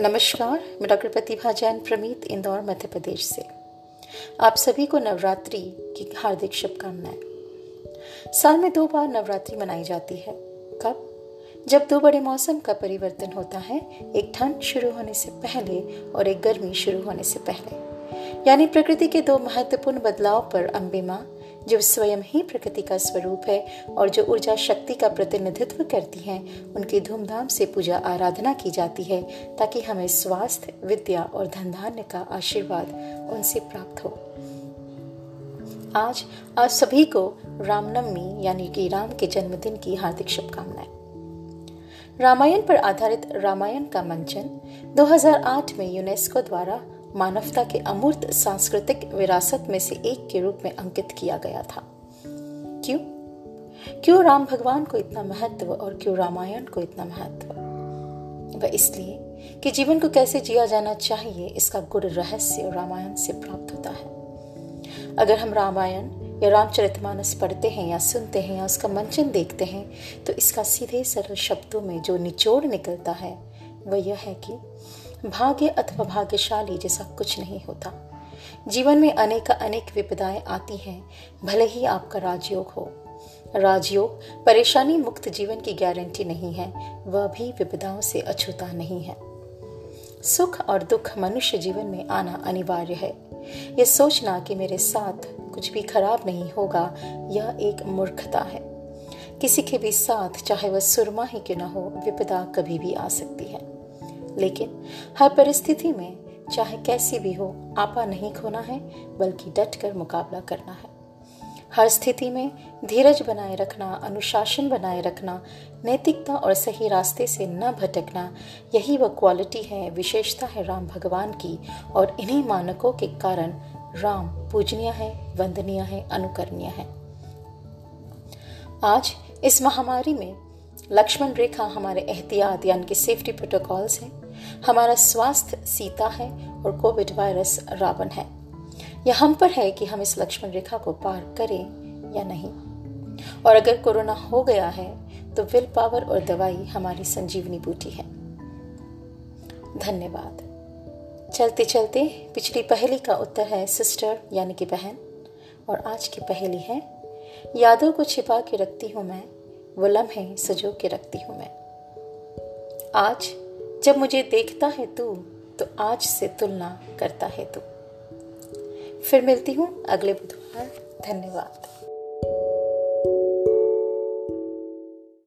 नमस्कार, मैं डॉक्टर प्रतिभा जैन प्रमीत इंदौर, मध्य प्रदेश से। आप सभी को नवरात्रि की हार्दिक शुभकामनाएँ। साल में दो बार नवरात्रि मनाई जाती है। कब? जब दो बड़े मौसम का परिवर्तन होता है, एक ठंड शुरू होने से पहले और एक गर्मी शुरू होने से पहले। यानी प्रकृति के दो महत्वपूर्ण बदलाव पर अम्बे माँ जो स्वयं ही प्रकृति का स्वरूप है और जो ऊर्जा शक्ति का प्रतिनिधित्व करती हैं, उनकी धूमधाम से पूजा आराधना की जाती है, ताकि हमें स्वास्थ्य, विद्या और धन धान्य का आशीर्वाद उनसे प्राप्त हो। आज आप सभी को रामनवमी यानी कि राम के जन्मदिन की हार्दिक शुभकामनाएँ। रामायण पर आधारित रामायण का मंचन 2008 में यूनेस्को द्वारा मानवता के अमूर्त सांस्कृतिक विरासत में से एक के रूप में अंकित किया गया था। क्यों? क्यों राम भगवान को इतना महत्व और क्यों रामायण को इतना महत्व? वह इसलिए कि जीवन को कैसे जिया जाना चाहिए, इसका गुड़ रहस्य रामायण से प्राप्त होता है। अगर हम रामायण या रामचरितमानस पढ़ते हैं या सुनते हैं या उसका मंचन देखते हैं तो इसका सीधे सरल शब्दों में जो निचोड़ निकलता है, वह यह है कि भाग्य अथवा भाग्यशाली जैसा कुछ नहीं होता। जीवन में अनेक अनेक विपदाएँ आती हैं, भले ही आपका राजयोग हो। राजयोग परेशानी मुक्त जीवन की गारंटी नहीं है, वह भी विपदाओं से अछूता नहीं है। सुख और दुख मनुष्य जीवन में आना अनिवार्य है। यह सोचना कि मेरे साथ कुछ भी खराब नहीं होगा, यह एक मूर्खता है। किसी के भी साथ चाहे वह सुरमा ही क्यों न हो, विपदा कभी भी आ सकती है। लेकिन हर परिस्थिति में चाहे कैसी भी हो, आपा नहीं खोना है, बल्कि डट कर मुकाबला करना है। हर स्थिति में धीरज बनाए रखना, अनुशासन बनाए रखना, नैतिकता और सही रास्ते से न भटकना, यही वह क्वालिटी है, विशेषता है राम भगवान की और इन्हीं मानकों के कारण राम पूजनीय है, वंदनीय है, अनुकरणीय है। आज इस महामारी में लक्ष्मण रेखा हमारे एहतियात, यानी कि सेफ्टी प्रोटोकॉल्स हैं। हमारा स्वास्थ्य सीता है और कोविड वायरस रावण है। यह हम पर है कि हम इस लक्ष्मण रेखा को पार करें या नहीं। और अगर कोरोना हो गया है तो विल पावर और दवाई हमारी संजीवनी बूटी है। धन्यवाद। चलते चलते पिछली पहली का उत्तर है सिस्टर यानी कि बहन। और आज की पहली है, यादों को छिपा के रखती हूँ मैं वो लम्हे सजो के रखती हूँ मैं। आज जब मुझे देखता है तू तो आज से तुलना करता है तू। फिर मिलती हूँ अगले बुधवार। धन्यवाद।